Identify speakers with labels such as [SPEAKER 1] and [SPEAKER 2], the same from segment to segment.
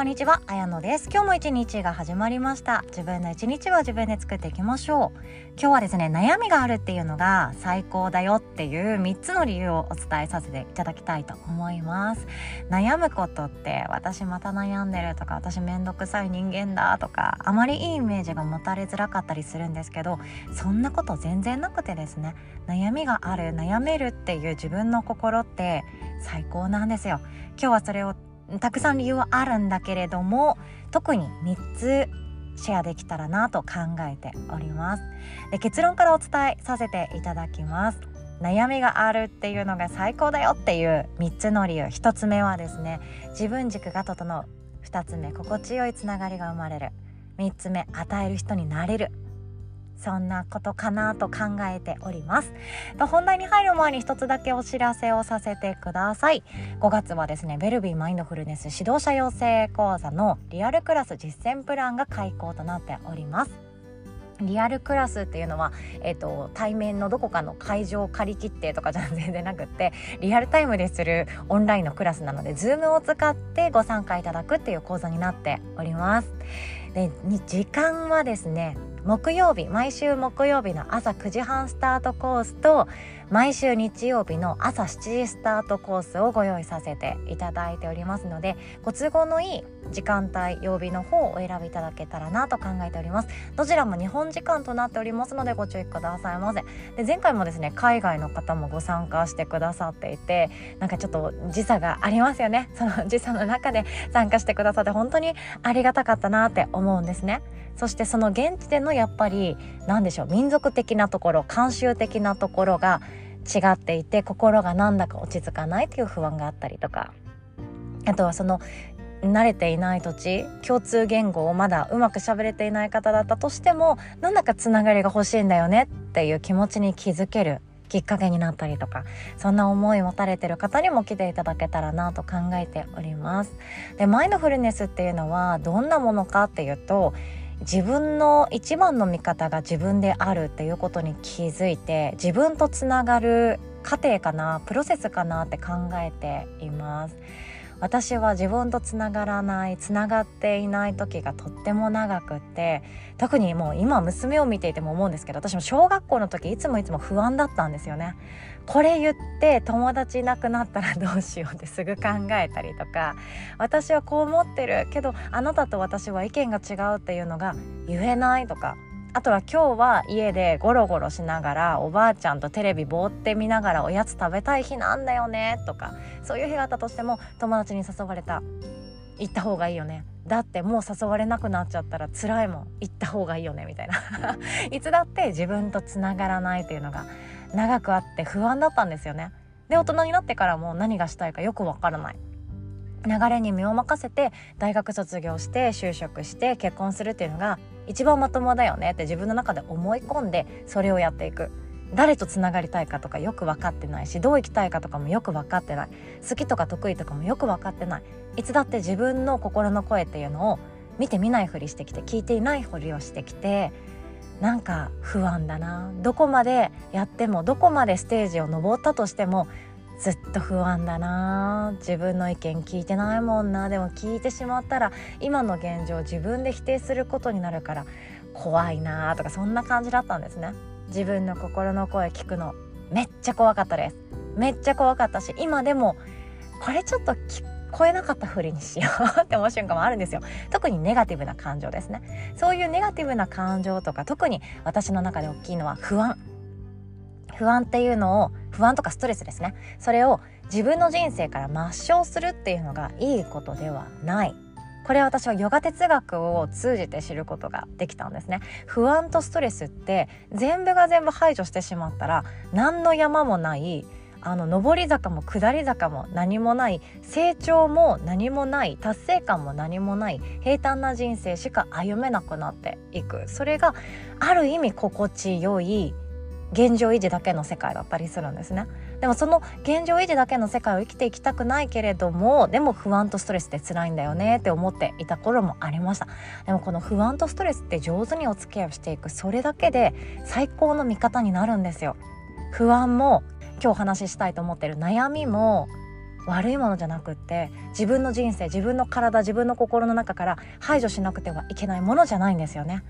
[SPEAKER 1] こんにちは、あやのです。今日も一日が始まりました。自分の一日は自分で作っていきましょう。今日はですね、悩みがあるっていうのが最高だよっていう3つの理由をお伝えさせていただきたいと思います。悩むことって私また悩んでるとか、私めんどくさい人間だとか、あまりいいイメージが持たれづらかったりするんですけど、そんなこと全然なくてですね、悩みがある、悩めるっていう自分の心って最高なんですよ。今日はそれをたくさん理由はあるんだけれども特に3つシェアできたらなと考えております。で結論からお伝えさせていただきます。悩みがあるっていうのが最高だよっていう3つの理由。1つ目はですね自分軸が整う。2つ目心地よいつながりが生まれる。3つ目与える人になれる。そんなことかなと考えております。本題に入る前に一つだけお知らせをさせてください。5月はですねベルビーマインドフルネス指導者養成講座のリアルクラス実践プランが開講となっております。リアルクラスっていうのは、えーと、対面のどこかの会場を借り切ってとかじゃ全然なくってリアルタイムでするオンラインのクラスなので Zoom を使ってご参加いただくっていう講座になっております。で時間はですね木曜日毎週木曜日の朝9時半スタートコースと毎週日曜日の朝7時スタートコースをご用意させていただいておりますのでご都合のいい時間帯曜日の方をお選びいただけたらなと考えております。どちらも日本時間となっておりますのでご注意くださいませ。で前回もですね海外の方もご参加してくださっていてなんかちょっと時差がありますよね。その時差の中で 参加してくださって本当にありがたかったなって思うんですね。そしてその現地でのやっぱり何でしょう民族的なところ慣習的なところが違っていて心がなんだか落ち着かないという不安があったりとか。あとはその慣れていない土地共通言語をまだうまく喋れていない方だったとしてもなんだかつながりが欲しいんだよねっていう気持ちに気づけるきっかけになったりとかそんな思い持たれてる方にも来ていただけたらなと考えております。でマインドフルネスっていうのはどんなものかっていうと自分の一番の味方が自分であるっていうことに気づいて自分とつながる過程かなプロセスかなって考えています。私は自分とつながらないつながっていない時がとっても長くって特にもう今娘を見ていても思うんですけど私も小学校の時いつもいつも不安だったんですよね。これ言って友達いなくなったらどうしようってすぐ考えたりとか私はこう思ってるけどあなたと私は意見が違うっていうのが言えないとかあとは今日は家でゴロゴロしながらおばあちゃんとテレビぼーって見ながらおやつ食べたい日なんだよねとかそういう日があったとしても友達に誘われた。行った方がいいよね。だってもう誘われなくなっちゃったら辛いもん。行った方がいいよね。みたいな。いつだって自分とつながらないというのが長くあって不安だったんですよね。で大人になってからも何がしたいかよくわからない。流れに身を任せて大学卒業して就職して結婚するっていうのが一番まともだよねって自分の中で思い込んでそれをやっていく。誰とつながりたいかとかよく分かってないしどう生きたいかとかもよく分かってない。好きとか得意とかもよく分かってない。いつだって自分の心の声っていうのを見てみないふりしてきて聞いていないふりをしてきてなんか不安だな。どこまでやってもどこまでステージを登ったとしてもずっと不安だな。自分の意見聞いてないもんな。でも聞いてしまったら今の現状自分で否定することになるから怖いなとかそんな感じだったんですね。自分の心の声聞くのめっちゃ怖かったです。めっちゃ怖かったし今でもこれちょっと聞こえなかったふりにしようって思う瞬間もあるんですよ。特にネガティブな感情ですね。そういうネガティブな感情とか特に私の中で大きいのは不安。不安っていうのを不安とかストレスですね。それを自分の人生から抹消するっていうのがいいことではない。これは私はヨガ哲学を通じて知ることができたんですね。不安とストレスって全部が全部排除してしまったら何の山もないあの上り坂も下り坂も何もない成長も何もない達成感も何もない平坦な人生しか歩めなくなっていく。それがある意味心地よい現状維持だけの世界だったりするんですね。でもその現状維持だけの世界を生きていきたくないけれどもでも不安とストレスって辛いんだよねって思っていた頃もありました。でもこの不安とストレスって上手にお付き合いをしていくそれだけで最高の味方になるんですよ。不安も今日お話ししたいと思ってる悩みも悪いものじゃなくって自分の人生自分の体自分の心の中から排除しなくてはいけないものじゃないんですよね。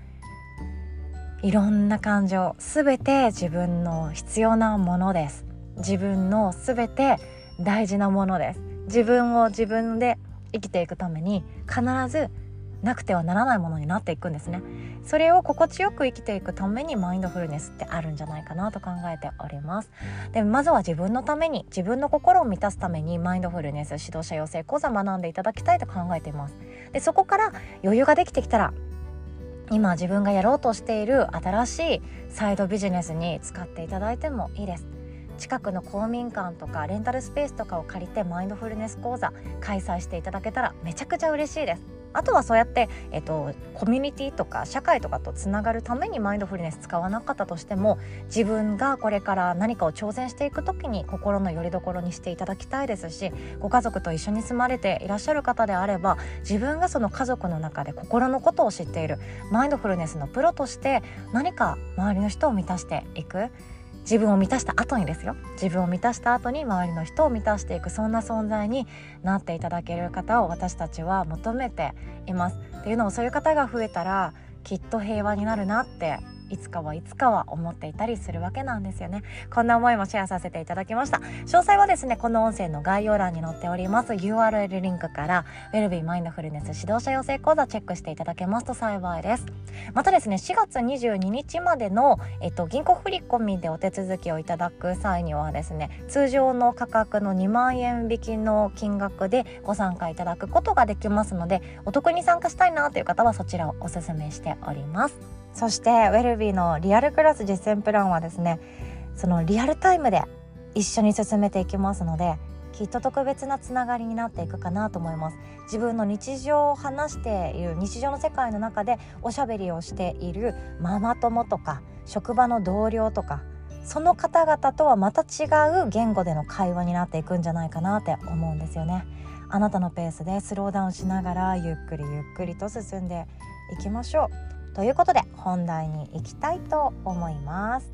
[SPEAKER 1] いろんな感情すべて自分の必要なものです。自分のすべて大事なものです。自分を自分で生きていくために必ずなくてはならないものになっていくんですね。それを心地よく生きていくためにマインドフルネスってあるんじゃないかなと考えております。でまずは自分のために自分の心を満たすためにマインドフルネス指導者養成講座学んでいただきたいと考えています。でそこから余裕ができてきたら今自分がやろうとしている新しいサイドビジネスに使っていただいてもいいです。近くの公民館とかレンタルスペースとかを借りてマインドフルネス講座開催していただけたらめちゃくちゃ嬉しいです。あとはそうやって、えっと、コミュニティとか社会とかとつながるためにマインドフルネス使わなかったとしても自分がこれから何かを挑戦していく時に心の拠り所にしていただきたいですしご家族と一緒に住まれていらっしゃる方であれば自分がその家族の中で心のことを知っているマインドフルネスのプロとして何か周りの人を満たしていく自分を満たした後にですよ。自分を満たした後に周りの人を満たしていくそんな存在になっていただける方を私たちは求めています。っていうのもそういう方が増えたらきっと平和になるなっていつかはいつかは思っていたりするわけなんですよね。こんな思いもシェアさせていただきました。詳細はですねこの音声の概要欄に載っております URL リンクからウェルビーマインドフルネス指導者養成講座チェックしていただけますと幸いです。またですね4月22日までの、えっと、銀行振込でお手続きをいただく際にはですね通常の価格の2万円引きの金額でご参加いただくことができますのでお得に参加したいなという方はそちらをお勧めしております。そしてウェルビーのリアルクラス実践プランはですねそのリアルタイムで一緒に進めていきますのできっと特別なつながりになっていくかなと思います。自分の日常を話している日常の世界の中でおしゃべりをしているママ友とか職場の同僚とかその方々とはまた違う言語での会話になっていくんじゃないかなって思うんですよね。あなたのペースでスローダウンしながらゆっくりゆっくりと進んでいきましょう。ということで本題に行きたいと思います。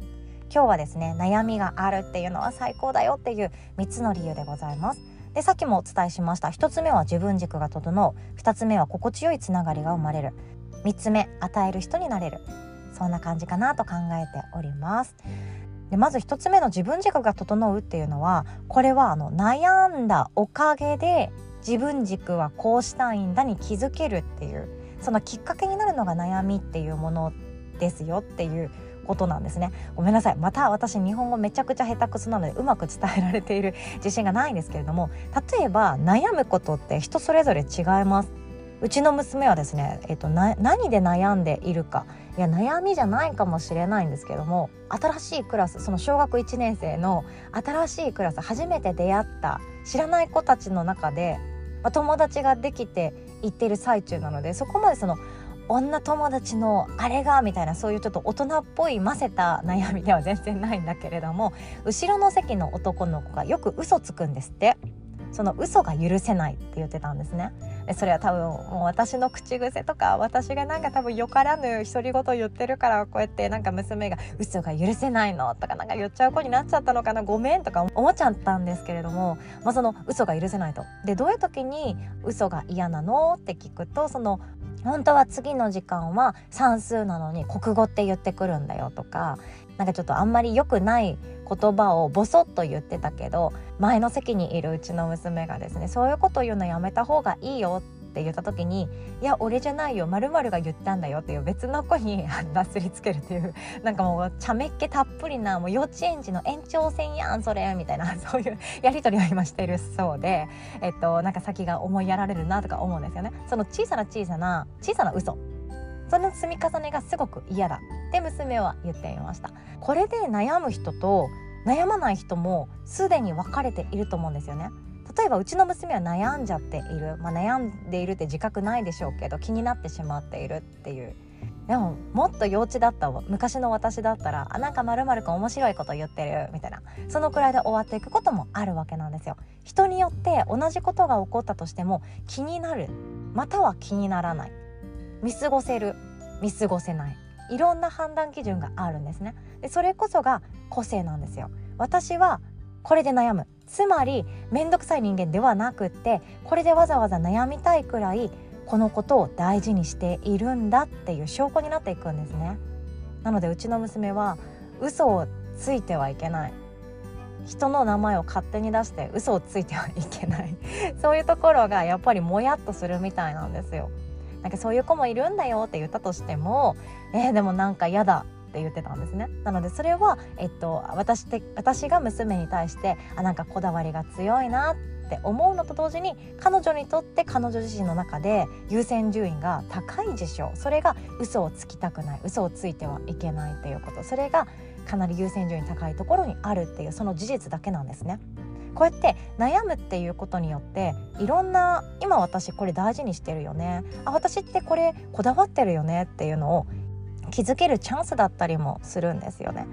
[SPEAKER 1] 今日はですね悩みがあるっていうのは最高だよっていう3つの理由でございます。でさっきもお伝えしました。1つ目は自分軸が整う。2つ目は心地よいつながりが生まれる。3つ目与える人になれる。そんな感じかなと考えております。でまず1つ目の自分軸が整うっていうのはこれはあの悩んだおかげで自分軸はこうしたいんだに気づけるっていうそのきっかけになるのが悩みっていうものですよっていうことなんですね。ごめんなさい。また私日本語めちゃくちゃ下手くそなのでうまく伝えられている自信がないんですけれども例えば悩むことって人それぞれ違います。うちの娘はですね、えっと、何で悩んでいるか。いや悩みじゃないかもしれないんですけども新しいクラスその小学1年生の新しいクラス初めて出会った知らない子たちの中で、まあ、友達ができて行ってる最中なのでそこまでその女友達のあれがみたいなそういうちょっと大人っぽいませた悩みでは全然ないんだけれども後ろの席の男の子がよく嘘つくんですって。その嘘が許せないって言ってたんですねそれは多分もう私の口癖とか私がなんか多分よからぬ独り言を言ってるからこうやってなんか娘が嘘が許せないのとかなんか言っちゃう子になっちゃったのかなごめんとか思っちゃったんですけれども、まあ、その嘘が許せないと。でどういう時に嘘が嫌なのって聞くとその本当は次の時間は算数なのに国語って言ってくるんだよとかなんかちょっとあんまり良くない言葉をボソッと言ってたけど前の席にいるうちの娘がですねそういうこと言うのやめた方がいいよって言った時に「いや俺じゃないよまるが言ったんだよ」っていう別の子になすりつけるっていうなんかもうちゃめっ気たっぷりなもう幼稚園児の延長線やんそれみたいな そういうやり取りを今してるそうでえっとなんか先が思いやられるなとか思うんですよね。その小さな小さな小さな嘘その積み重ねがすごく嫌だって娘は言っていました。これで悩む人と悩まない人もすでに分かれていると思うんですよね。例えばうちの娘は悩んじゃっている、まあ、悩んでいるって自覚ないでしょうけど気になってしまっているっていう。でももっと幼稚だった昔の私だったらあなんかまるまるく面白いこと言ってるみたいな。そのくらいで終わっていくこともあるわけなんですよ。人によって同じことが起こったとしても気になる。または気にならない。見過ごせる見過ごせない。いろんな判断基準があるんですね。でそれこそが個性なんですよ。私はこれで悩む。つまり面倒くさい人間ではなくってこれでわざわざ悩みたいくらいこのことを大事にしているんだっていう証拠になっていくんですね。なのでうちの娘は嘘をついてはいけない。人の名前を勝手に出して嘘をついてはいけない。そういうところがやっぱりもやっとするみたいなんですよ。なんかそういう子もいるんだよって言ったとしてもえー、でもなんか嫌だって言ってたんですね。なのでそれは、えっと、私て私が娘に対してあなんかこだわりが強いなって思うのと同時に彼女にとって彼女自身の中で優先順位が高い事象。それが嘘をつきたくない。嘘をついてはいけないっていうこと。それがかなり優先順位高いところにあるっていうその事実だけなんですね。こうやって悩むっていうことによっていろんな今私これ大事にしてるよね。あ私ってこれこだわってるよねっていうのを気づけるチャンスだったりもするんですよね。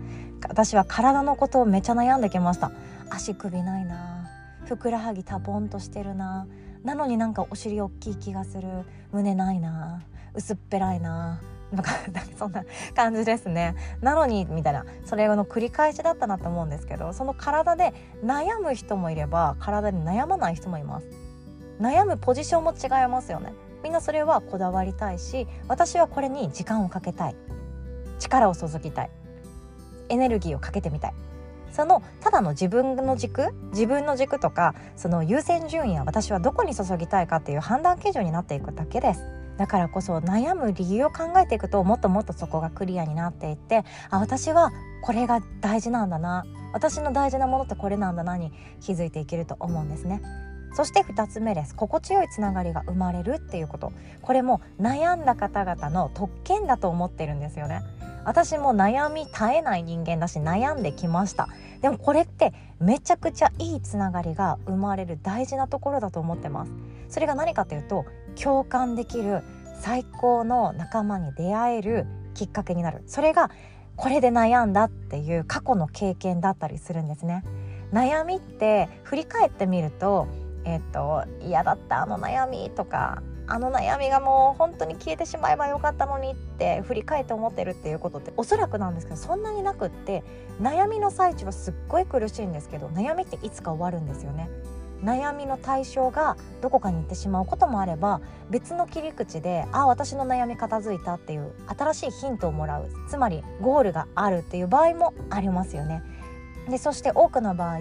[SPEAKER 1] 私は体のことをめちゃ悩んできました。足首ないな。ふくらはぎタポンとしてるな。なのになんかお尻大きい気がする。胸ないな。薄っぺらいな。なんかそんな感じですね。なのにみたいな。それの繰り返しだったなと思うんですけどその体で悩む人もいれば体で悩まない人もいます。悩むポジションも違いますよね。みんなそれはこだわりたいし私はこれに時間をかけたい。力を注ぎたい。エネルギーをかけてみたい。そのただの自分の軸自分の軸とかその優先順位は私はどこに注ぎたいかっていう判断基準になっていくだけです。だからこそ悩む理由を考えていくともっともっとそこがクリアになっていってあ私はこれが大事なんだな私の大事なものってこれなんだなに気づいていけると思うんですね。そして2つ目です。心地よいつながりが生まれるっていうこと。これも悩んだ方々の特権だと思ってるんですよね。私も悩み絶えない人間だし悩んできました。でもこれってめちゃくちゃいいつながりが生まれる大事なところだと思ってます。それが何かというと共感できる最高の仲間に出会えるきっかけになる。それがこれで悩んだっていう過去の経験だったりするんですね。悩みって振り返ってみるとえっ、と嫌だったあの悩みとかあの悩みがもう本当に消えてしまえばよかったのにって振り返って思ってるっていうことっておそらくなんですけどそんなになくって悩みの最中はすっごい苦しいんですけど悩みっていつか終わるんですよね悩みの対象がどこかに行ってしまうこともあれば別の切り口であ私の悩み片付いたっていう新しいヒントをもらうつまりゴールがあるっていう場合もありますよね。でそして多くの場合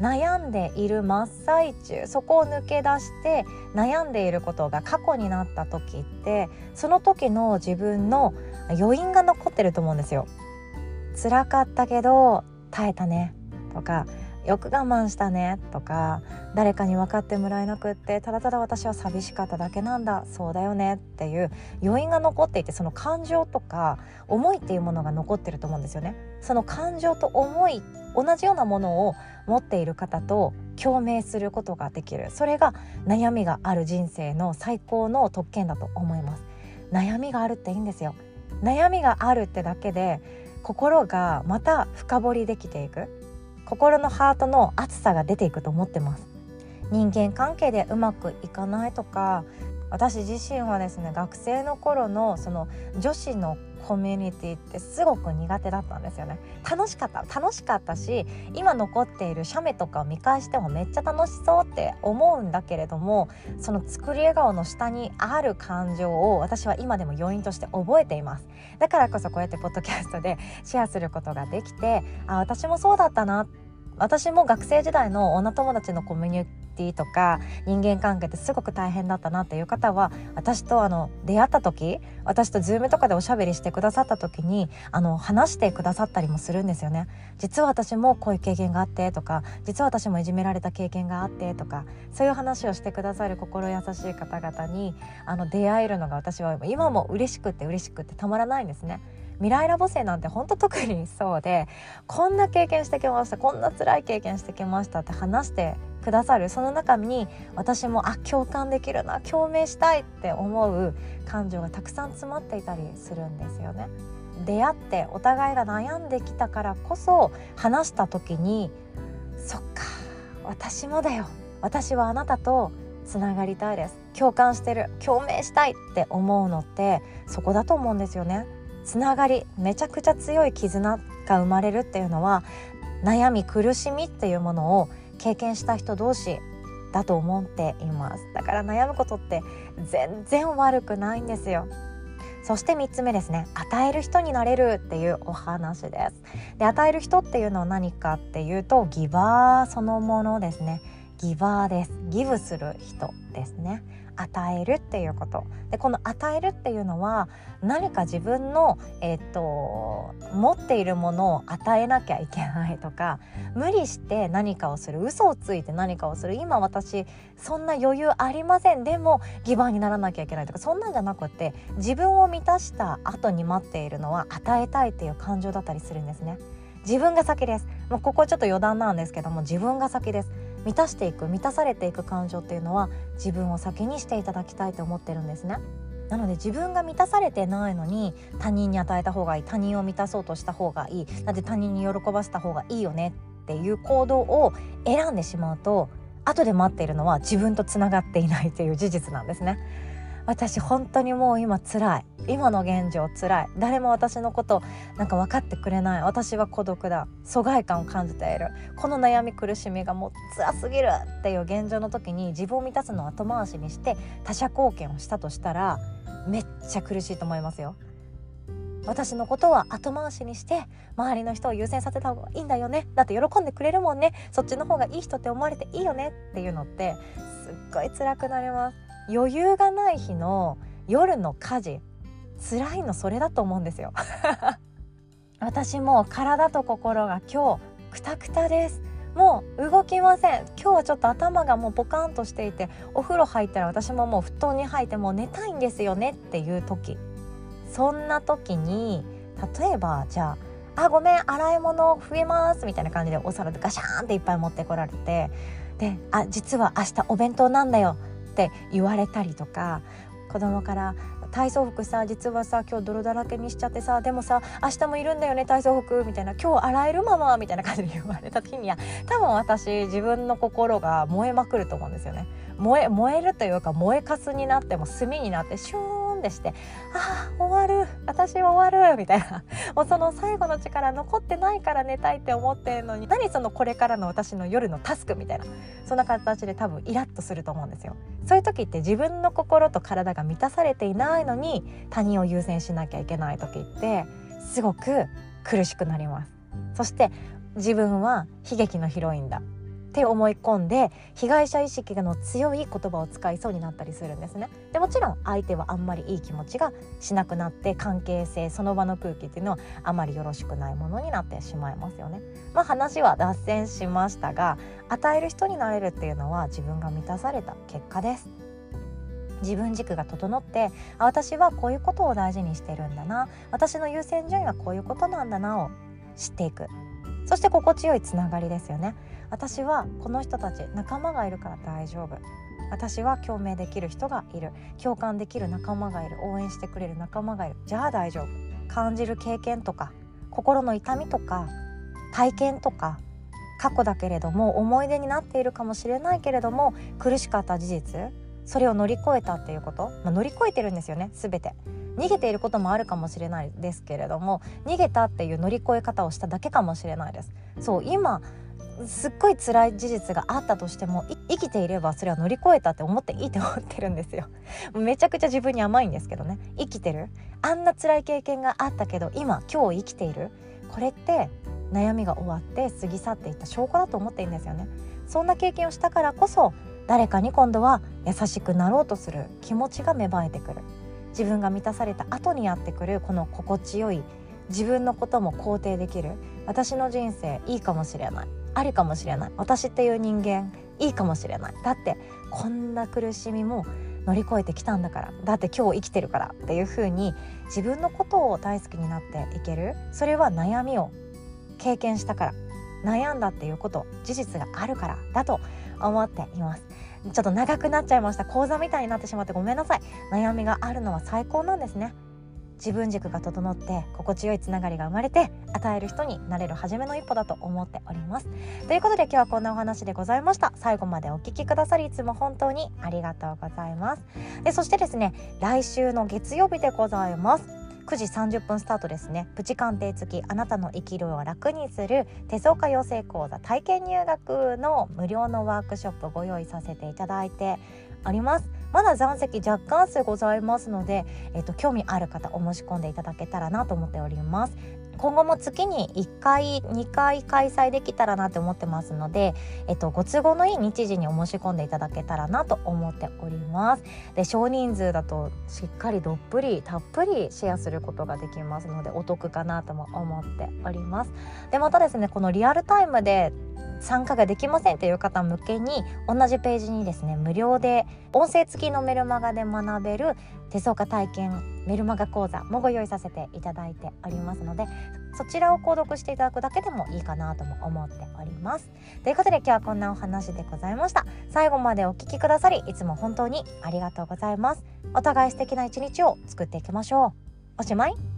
[SPEAKER 1] 悩んでいる真っ最中そこを抜け出して悩んでいることが過去になった時ってその時の自分の余韻が残ってると思うんですよ。辛かったけど耐えたねとかよく我慢したねとか誰かに分かってもらえなくってただただ私は寂しかっただけなんだそうだよねっていう余韻が残っていてその感情とか思いっていうものが残ってると思うんですよね。その感情と思い同じようなものを持っている方と共鳴することができる。それが悩みがある人生の最高の特権だと思います。悩みがあるっていいんですよ。悩みがあるってだけで心がまた深掘りできていく。心のハートの熱さが出ていくと思ってます。人間関係でうまくいかないとか私自身はですね学生の頃のその女子のコミュニティってすごく苦手だったんですよね。楽しかった楽しかったし今残っている写メとかを見返してもめっちゃ楽しそうって思うんだけれどもその作り笑顔の下にある感情を私は今でも要因として覚えています。だからこそこうやってポッドキャストでシェアすることができてあ私もそうだったな。私も学生時代の女友達のコミュニティとか人間関係ってすごく大変だったなっていう方は私とあの出会った時私と Zoom とかでおしゃべりしてくださった時にあの話してくださったりもするんですよね実は私もこういう経験があってとか実は私もいじめられた経験があってとかそういう話をしてくださる心優しい方々にあの出会えるのが私は今も嬉しくて嬉しくてたまらないんですね。未来ラボ生なんて本当特にそうでこんな経験してきましたこんな辛い経験してきましたって話してくださる。その中に私もあ共感できるな共鳴したいって思う感情がたくさん詰まっていたりするんですよね。出会ってお互いが悩んできたからこそ話した時にそっか私もだよ。私はあなたとつながりたいです。共感してる共鳴したいって思うのってそこだと思うんですよね。つながりめちゃくちゃ強い絆が生まれるっていうのは悩み苦しみっていうものを経験した人同士だと思っています。だから悩むことって全然悪くないんですよ。そして3つ目ですね。与える人になれるっていうお話です。で与える人っていうのは何かっていうとギバーそのものですね。ギバーです。ギブする人ですね。与えるっていうこと。でこの与えるっていうのは何か自分の、えーと、持っているものを与えなきゃいけないとか無理して何かをする嘘をついて何かをする今私そんな余裕ありませんでもギバーにならなきゃいけないとかそんなんじゃなくて自分を満たした後に待っているのは与えたいっていう感情だったりするんですね。自分が先です。もうここちょっと余談なんですけども自分が先です満たしていく満たされていく感情っていうのは自分を先にしていただきたいと思ってるんですね。なので自分が満たされてないのに他人に与えた方がいい他人を満たそうとした方がいいだって他人に喜ばせた方がいいよねっていう行動を選んでしまうと後で待っているのは自分とつながっていないという事実なんですね。私本当にもう今辛い。今の現状辛い。誰も私のことなんか分かってくれない。私は孤独だ。疎外感を感じている。この悩み苦しみがもう辛すぎるっていう現状の時に自分を満たすのを後回しにして他者貢献をしたとしたらめっちゃ苦しいと思いますよ。私のことは後回しにして周りの人を優先させた方がいいんだよね。だって喜んでくれるもんね。そっちの方がいい人って思われていいよねっていうのってすっごい辛くなります。余裕がない日の夜の家事辛いのそれだと思うんですよ。私も体と心が今日クタクタです。もう動きません。今日はちょっと頭がもうポカンとしていてお風呂入ったら私ももう布団に入ってもう寝たいんですよねっていう時。そんな時に例えばじゃあ「あごめん洗い物増えます」みたいな感じでお皿でガシャーンっていっぱい持ってこられてで「あ実は明日お弁当なんだよ」って言われたりとか子供から体操服さ実はさ今日泥だらけにしちゃってさでもさ明日もいるんだよね体操服みたいな今日洗えるママみたいな感じで言われた時には多分私自分の心が燃えまくると思うんですよね。燃え燃えるというか燃えかすになっても炭になってシューでしてああ終わる。私終わる。みたいな。もうその最後の力残ってないから寝たいって思ってるのに何そのこれからの私の夜のタスクみたいな。そんな形で多分イラッとすると思うんですよ。そういう時って自分の心と体が満たされていないのに他人を優先しなきゃいけない時ってすごく苦しくなります。そして自分は悲劇のヒロインだ。って思い込んで被害者意識の強い言葉を使いそうになったりするんですね。でもちろん相手はあんまりいい気持ちがしなくなって関係性その場の空気っていうのはあまりよろしくないものになってしまいますよね。まあ話は脱線しましたが与える人になれるっていうのは自分が満たされた結果です。自分軸が整って私はこういうことを大事にしてるんだな。私の優先順位はこういうことなんだなを知っていく。そして心地よいつながりですよね。私はこの人たち仲間がいるから大丈夫。私は共鳴できる人がいる。共感できる仲間がいる。応援してくれる仲間がいる。じゃあ大丈夫。感じる経験とか心の痛みとか体験とか過去だけれども思い出になっているかもしれないけれども苦しかった事実それを乗り越えたっていうこと、まあ、乗り越えてるんですよね全て。逃げていることもあるかもしれないですけれども逃げたっていう乗り越え方をしただけかもしれないです。そう今すっごい辛い事実があったとしても生きていればそれは乗り越えたって思っていいと思ってるんですよ。めちゃくちゃ自分に甘いんですけどね。生きてる。あんな辛い経験があったけど今今日生きている。これって悩みが終わって過ぎ去っていった証拠だと思っていいんですよね。そんな経験をしたからこそ誰かに今度は優しくなろうとする気持ちが芽生えてくる。自分が満たされた後にやってくるこの心地よい自分のことも肯定できる私の人生いいかもしれない。ありかもしれない。私っていう人間いいかもしれない。だってこんな苦しみも乗り越えてきたんだから。だって今日生きてるからっていう風に自分のことを大好きになっていける。それは悩みを経験したから。悩んだっていうこと事実があるからだと思っています。ちょっと長くなっちゃいました。講座みたいになってしまってごめんなさい。悩みがあるのは最高なんですね。自分軸が整って心地よいつながりが生まれて与える人になれる初めの一歩だと思っております。ということで今日はこんなお話でございました。最後までお聞きくださりいつも本当にありがとうございます。でそしてですね来週の月曜日でございます。9時30分スタートですね。プチ鑑定付きあなたの生きるを楽にする手相家養成講座体験入学の無料のワークショップご用意させていただいております。まだ残席若干数ございますので、えっと、興味ある方お申し込んでいただけたらなと思っております。今後も月に1回2回開催できたらなって思ってますので、えっと、ご都合のいい日時にお申し込んでいただけたらなと思っております。で少人数だとしっかりどっぷりたっぷりシェアすることができますのでお得かなとも思っております。でまたですねこのリアルタイムで参加ができませんという方向けに同じページにですね無料で音声付きのメルマガで学べる手相家体験メルマガ講座もご用意させていただいておりますのでそちらを購読していただくだけでもいいかなとも思っております。ということで今日はこんなお話でございました。最後までお聴きくださりいつも本当にありがとうございます。お互い素敵な一日を作っていきましょう。おしまい。